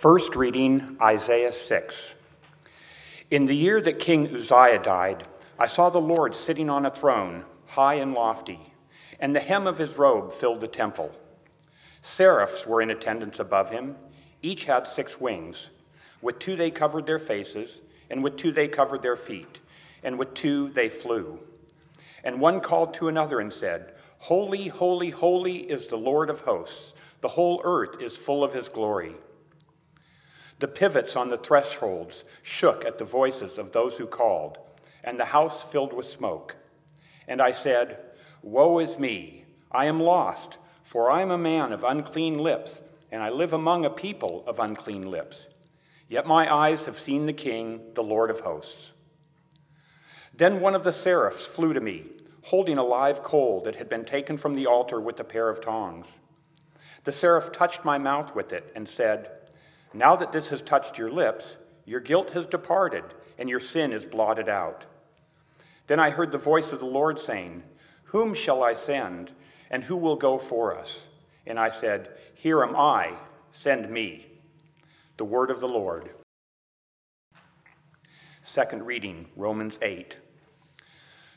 First reading Isaiah 6. In the year that King Uzziah died, I saw the Lord sitting on a throne, high and lofty, and the hem of his robe filled the temple. Seraphs were in attendance above him, each had six wings. With two they covered their faces, and with two they covered their feet, and with two they flew. And one called to another and said, Holy, holy, holy is the Lord of hosts. The whole earth is full of his glory. The pivots on the thresholds shook at the voices of those who called, and the house filled with smoke. And I said, Woe is me! I am lost, for I am a man of unclean lips, and I live among a people of unclean lips. Yet my eyes have seen the King, the Lord of hosts. Then one of the seraphs flew to me, holding a live coal that had been taken from the altar with a pair of tongs. The seraph touched my mouth with it and said, now that this has touched your lips, your guilt has departed and your sin is blotted out. Then I heard the voice of the Lord saying, Whom shall I send, and who will go for us? And I said, Here am I, send me. The word of the Lord. Second reading, Romans 8.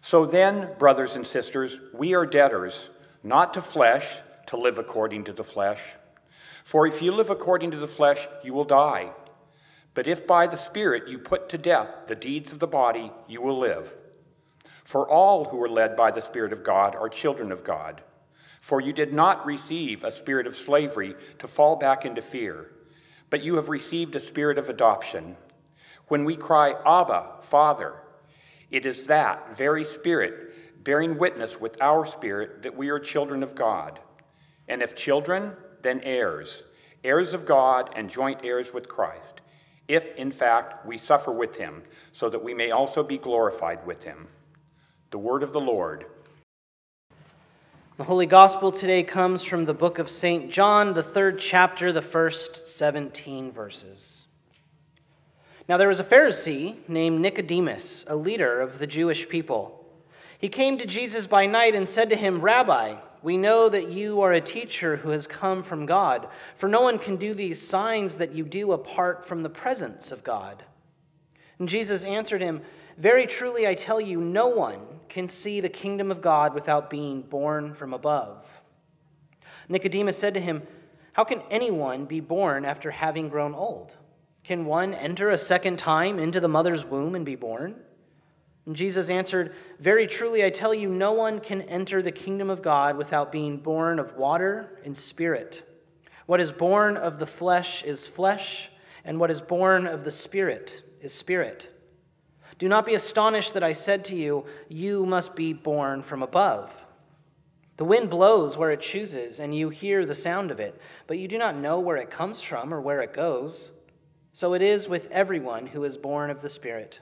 So then, brothers and sisters, we are debtors, not to flesh, to live according to the flesh. For if you live according to the flesh, you will die. But if by the Spirit you put to death the deeds of the body, you will live. For all who are led by the Spirit of God are children of God. For you did not receive a spirit of slavery to fall back into fear, but you have received a spirit of adoption. When we cry, Abba, Father, it is that very Spirit bearing witness with our spirit that we are children of God. And if children, then heirs, heirs of God and joint heirs with Christ, if in fact we suffer with him, so that we may also be glorified with him. The word of the Lord. The Holy Gospel today comes from the book of St. John, the third chapter, the first 17 verses. Now there was a Pharisee named Nicodemus, a leader of the Jewish people. He came to Jesus by night and said to him, Rabbi, we know that you are a teacher who has come from God, for no one can do these signs that you do apart from the presence of God. And Jesus answered him, Very truly I tell you, no one can see the kingdom of God without being born from above. Nicodemus said to him, How can anyone be born after having grown old? Can one enter a second time into the mother's womb and be born? And Jesus answered, Very truly, I tell you, no one can enter the kingdom of God without being born of water and spirit. What is born of the flesh is flesh, and what is born of the spirit is spirit. Do not be astonished that I said to you, You must be born from above. The wind blows where it chooses, and you hear the sound of it, but you do not know where it comes from or where it goes. So it is with everyone who is born of the Spirit.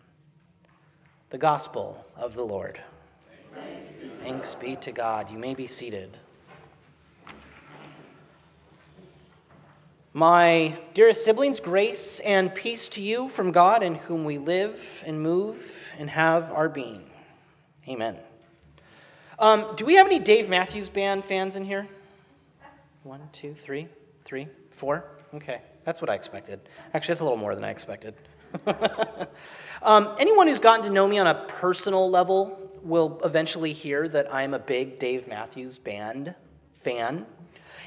The Gospel of the Lord. Thanks be to God. You may be seated. My dearest siblings, grace and peace to you from God in whom we live and move and have our being. Amen. Um, do we have any Dave Matthews Band fans in here? One, two, three, three, four? Okay, that's what I expected. Actually, that's a little more than I expected. um, anyone who's gotten to know me on a personal level will eventually hear that I'm a big Dave Matthews Band fan.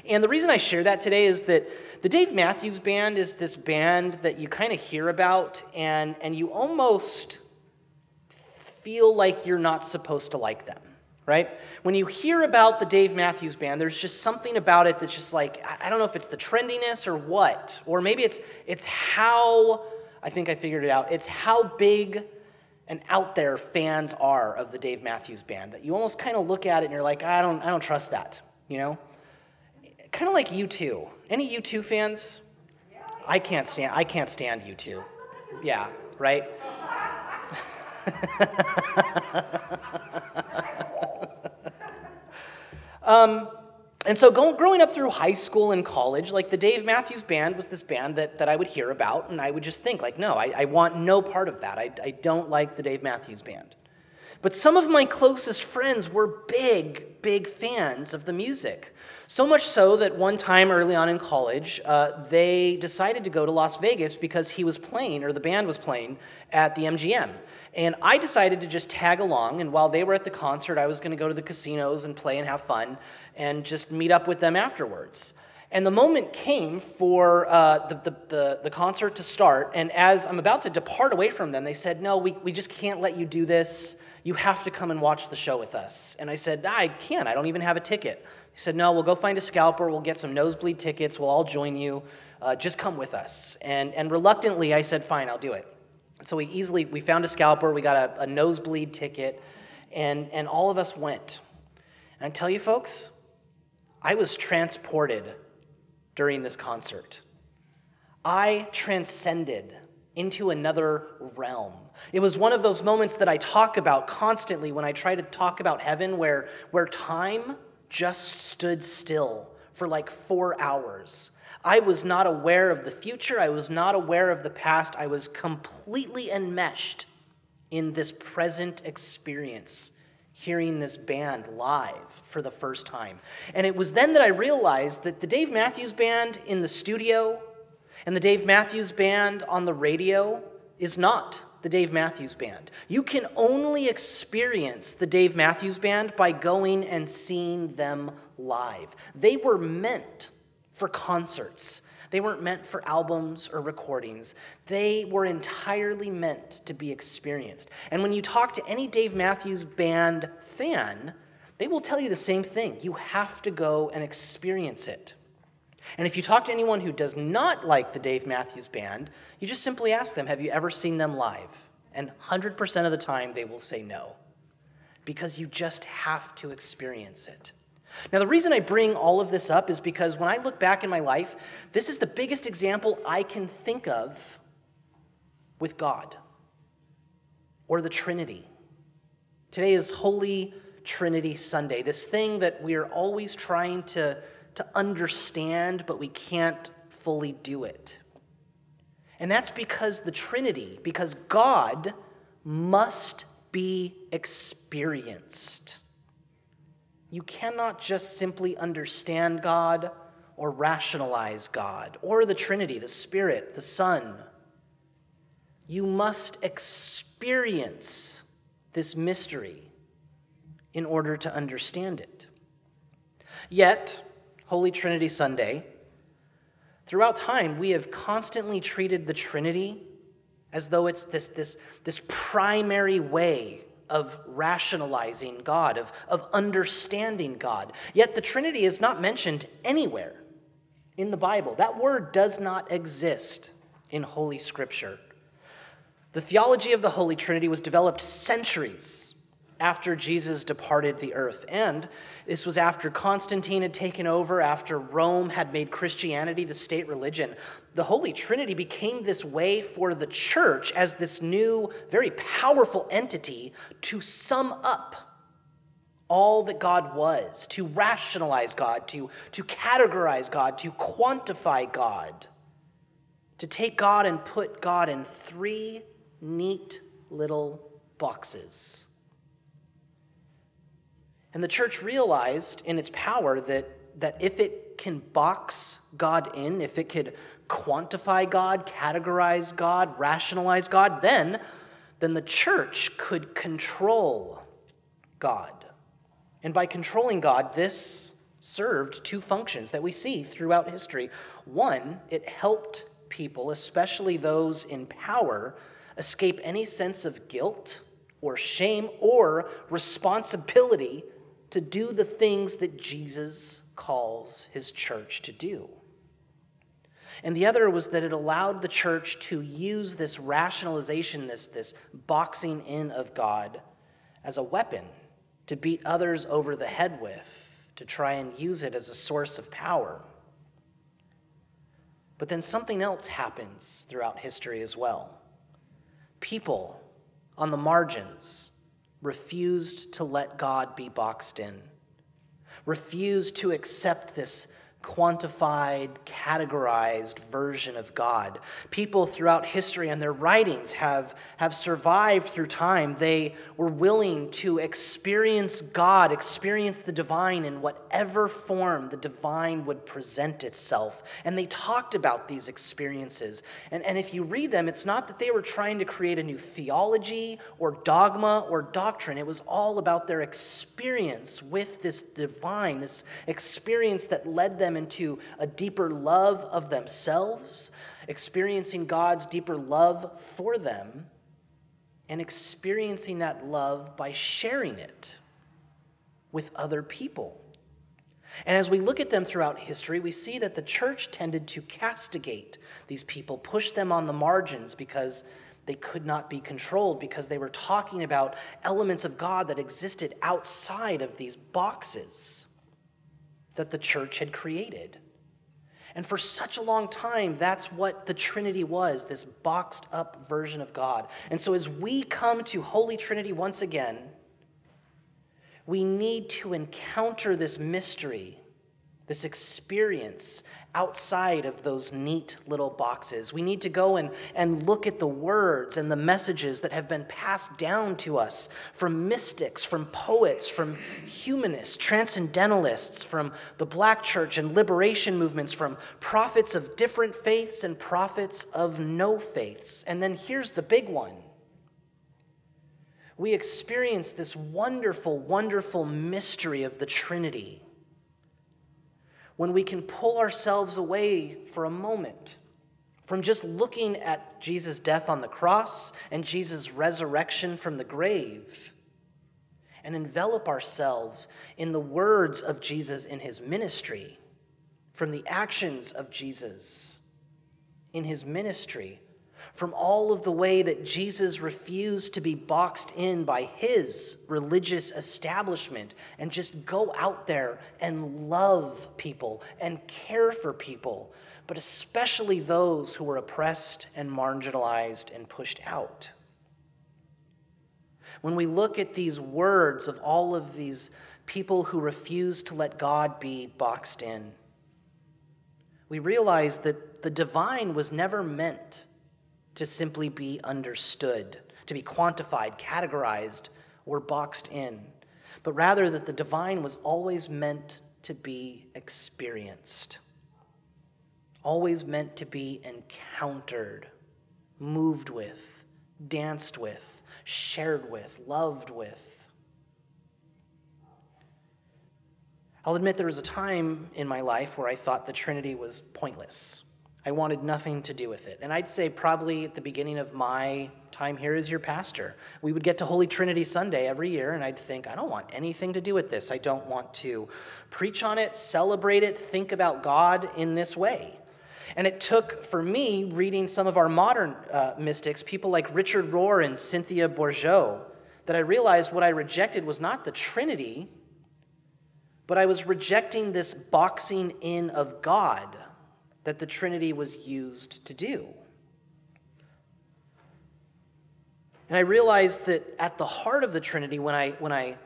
And the reason I share that today is that the Dave Matthews Band is this band that you kind of hear about, and, and you almost feel like you're not supposed to like them, right? When you hear about the Dave Matthews Band, there's just something about it that's just like, I don't know if it's the trendiness or what, or maybe it's, it's how, I think I figured it out, it's how big and out there fans are of the Dave Matthews Band that you almost kind of look at it and you're like, I don't, I don't trust that, you know? Kind of like U2. Any U2 fans? I can't stand I can't stand U2. Yeah, right? um, and so growing up through high school and college, like the Dave Matthews Band was this band that, that I would hear about, and I would just think, like, no, I, I want no part of that. I, I don't like the Dave Matthews Band. But some of my closest friends were big, big fans of the music. So much so that one time early on in college, uh, they decided to go to Las Vegas because he was playing, or the band was playing, at the MGM. And I decided to just tag along, and while they were at the concert, I was going to go to the casinos and play and have fun and just meet up with them afterwards. And the moment came for uh, the, the, the, the, concert to start, and as I'm about to depart away from them, they said, No, we, we just can't let you do this. You have to come and watch the show with us. And I said, I can't. I don't even have a ticket. He said, No, we'll go find a scalper. We'll get some nosebleed tickets. We'll all join you. Uh, just come with us. And, and reluctantly, I said, Fine, I'll do it. So we easily we found a scalper. We got a, a nosebleed ticket, and and all of us went. And I tell you, folks, I was transported during this concert. I transcended into another realm. It was one of those moments that I talk about constantly when I try to talk about heaven, where, where time just stood still for like four hours. I was not aware of the future. I was not aware of the past. I was completely enmeshed in this present experience, hearing this band live for the first time. And it was then that I realized that the Dave Matthews Band in the studio and the Dave Matthews Band on the radio is not the Dave Matthews Band. You can only experience the Dave Matthews Band by going and seeing them live. They were meant for concerts. They weren't meant for albums or recordings. They were entirely meant to be experienced. And when you talk to any Dave Matthews Band fan, they will tell you the same thing. You have to go and experience it. And if you talk to anyone who does not like the Dave Matthews Band, you just simply ask them, Have you ever seen them live? And 100% of the time, they will say no, because you just have to experience it. Now, the reason I bring all of this up is because when I look back in my life, this is the biggest example I can think of with God or the Trinity. Today is Holy Trinity Sunday, this thing that we are always trying to to understand, but we can't fully do it. And that's because the Trinity, because God must be experienced. You cannot just simply understand God or rationalize God or the Trinity, the Spirit, the Son. You must experience this mystery in order to understand it. Yet, Holy Trinity Sunday, throughout time, we have constantly treated the Trinity as though it's this, this, this primary way of rationalizing God, of, of understanding God. Yet the Trinity is not mentioned anywhere in the Bible. That word does not exist in Holy Scripture. The theology of the Holy Trinity was developed centuries after Jesus departed the earth. And this was after Constantine had taken over, after Rome had made Christianity the state religion. The Holy Trinity became this way for the church as this new, very powerful entity to sum up all that God was, to rationalize God, to, to categorize God, to quantify God, to take God and put God in three neat little boxes. And the church realized in its power that, that if it can box God in, if it could quantify God, categorize God, rationalize God, then, then the church could control God. And by controlling God, this served two functions that we see throughout history. One, it helped people, especially those in power, escape any sense of guilt or shame or responsibility to do the things that Jesus calls his church to do. And the other was that it allowed the church to use this rationalization, this, this boxing in of God, as a weapon to beat others over the head with, to try and use it as a source of power. But then something else happens throughout history as well. People on the margins refused to let God be boxed in, refused to accept this quantified, categorized version of God. People throughout history and their writings have, have survived through time. They were willing to experience God, experience the divine in whatever form the divine would present itself. And they talked about these experiences. And, and if you read them, it's not that they were trying to create a new theology or dogma or doctrine, it was all about their experience with this divine, this experience that led them into a deeper love of themselves, experiencing God's deeper love for them, and experiencing that love by sharing it with other people. And as we look at them throughout history, we see that the church tended to castigate these people, push them on the margins because they could not be controlled, because they were talking about elements of God that existed outside of these boxes that the church had created. And for such a long time, that's what the Trinity was this boxed up version of God. And so as we come to Holy Trinity once again, we need to encounter this mystery this experience outside of those neat little boxes. We need to go and, and look at the words and the messages that have been passed down to us from mystics, from poets, from humanists, transcendentalists, from the black church and liberation movements, from prophets of different faiths and prophets of no faiths. And then here's the big one. We experience this wonderful, wonderful mystery of the Trinity when we can pull ourselves away for a moment from just looking at Jesus' death on the cross and Jesus' resurrection from the grave and envelop ourselves in the words of Jesus in his ministry, from the actions of Jesus in his ministry from all of the way that Jesus refused to be boxed in by his religious establishment and just go out there and love people and care for people, but especially those who were oppressed and marginalized and pushed out. When we look at these words of all of these people who refuse to let God be boxed in, we realize that the divine was never meant to simply be understood, to be quantified, categorized, or boxed in, but rather that the divine was always meant to be experienced, always meant to be encountered, moved with, danced with, shared with, loved with. I'll admit there was a time in my life where I thought the Trinity was pointless. I wanted nothing to do with it. And I'd say probably at the beginning of my time here as your pastor, we would get to Holy Trinity Sunday every year, and I'd think, I don't want anything to do with this. I don't want to preach on it, celebrate it, think about God in this way. And it took, for me, reading some of our modern uh, mystics, people like Richard Rohr and Cynthia Bourgeault, that I realized what I rejected was not the Trinity, but I was rejecting this boxing in of God that the Trinity was used to do. And I realized that at the heart of the Trinity, when I, when I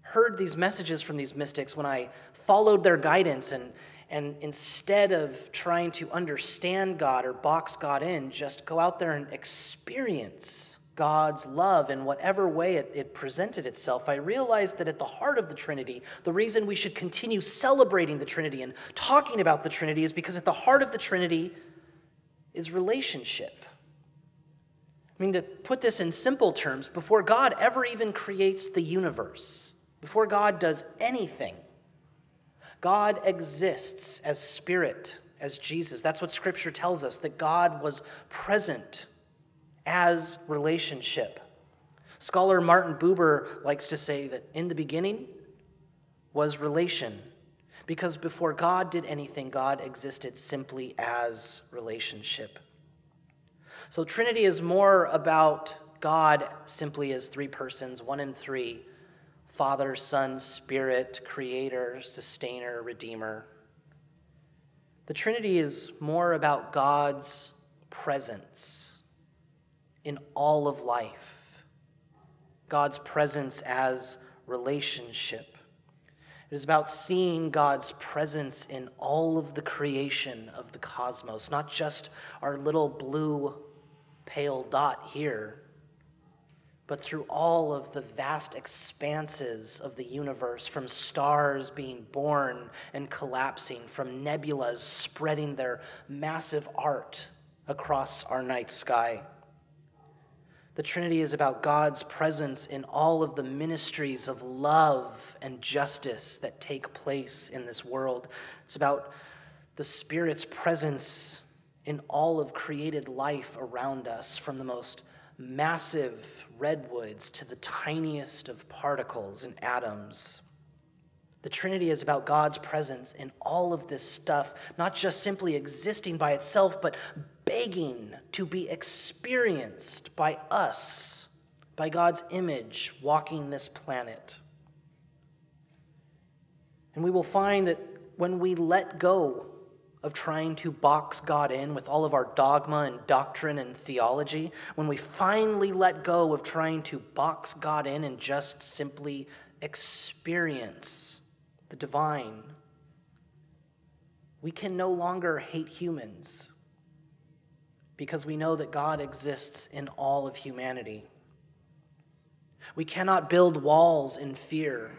heard these messages from these mystics, when I followed their guidance, and, and instead of trying to understand God or box God in, just go out there and experience God's love in whatever way it, it, presented itself, I realized that at the heart of the Trinity, the reason we should continue celebrating the Trinity and talking about the Trinity is because at the heart of the Trinity is relationship. I mean, to put this in simple terms, before God ever even creates the universe, before God does anything, God exists as spirit, as Jesus. That's what Scripture tells us, that God was present as relationship. Scholar Martin Buber likes to say that in the beginning was relation, because before God did anything, God existed simply as relationship. So, Trinity is more about God simply as three persons, one in three Father, Son, Spirit, Creator, Sustainer, Redeemer. The Trinity is more about God's presence in all of life, God's presence as relationship. It is about seeing God's presence in all of the creation of the cosmos, not just our little blue pale dot here, but through all of the vast expanses of the universe, from stars being born and collapsing, from nebulas spreading their massive art across our night sky. The Trinity is about God's presence in all of the ministries of love and justice that take place in this world. It's about the Spirit's presence in all of created life around us, from the most massive redwoods to the tiniest of particles and atoms. The Trinity is about God's presence in all of this stuff, not just simply existing by itself, but begging to be experienced by us, by God's image walking this planet. And we will find that when we let go of trying to box God in with all of our dogma and doctrine and theology, when we finally let go of trying to box God in and just simply experience the divine, we can no longer hate humans because we know that God exists in all of humanity. We cannot build walls in fear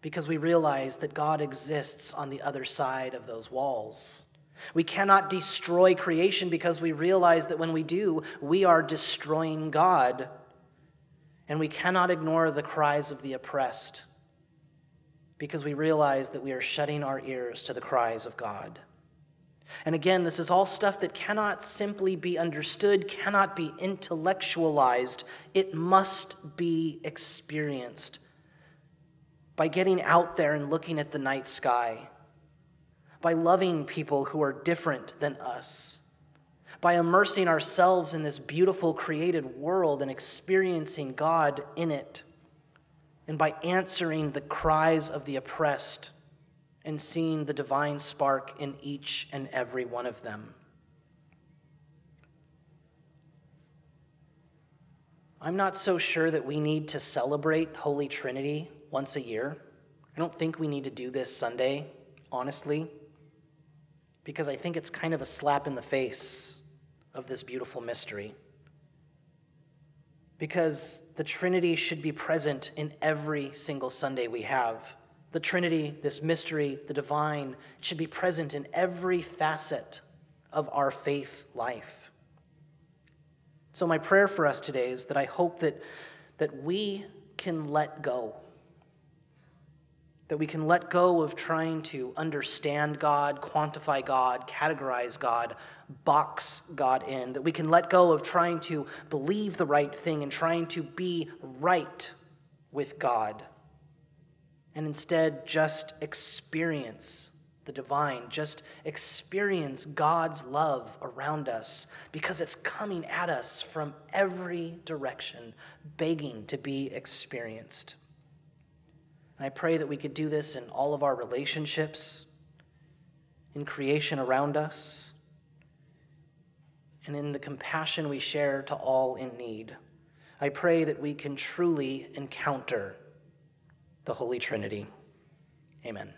because we realize that God exists on the other side of those walls. We cannot destroy creation because we realize that when we do, we are destroying God. And we cannot ignore the cries of the oppressed because we realize that we are shutting our ears to the cries of God. And again, this is all stuff that cannot simply be understood, cannot be intellectualized. It must be experienced. By getting out there and looking at the night sky, by loving people who are different than us, by immersing ourselves in this beautiful created world and experiencing God in it, and by answering the cries of the oppressed and seeing the divine spark in each and every one of them. I'm not so sure that we need to celebrate Holy Trinity once a year. I don't think we need to do this Sunday, honestly, because I think it's kind of a slap in the face of this beautiful mystery. Because the Trinity should be present in every single Sunday we have. The Trinity, this mystery, the divine, should be present in every facet of our faith life. So, my prayer for us today is that I hope that, that we can let go. That we can let go of trying to understand God, quantify God, categorize God, box God in, that we can let go of trying to believe the right thing and trying to be right with God, and instead just experience the divine, just experience God's love around us because it's coming at us from every direction, begging to be experienced. And I pray that we could do this in all of our relationships, in creation around us, and in the compassion we share to all in need. I pray that we can truly encounter the Holy Trinity. Amen.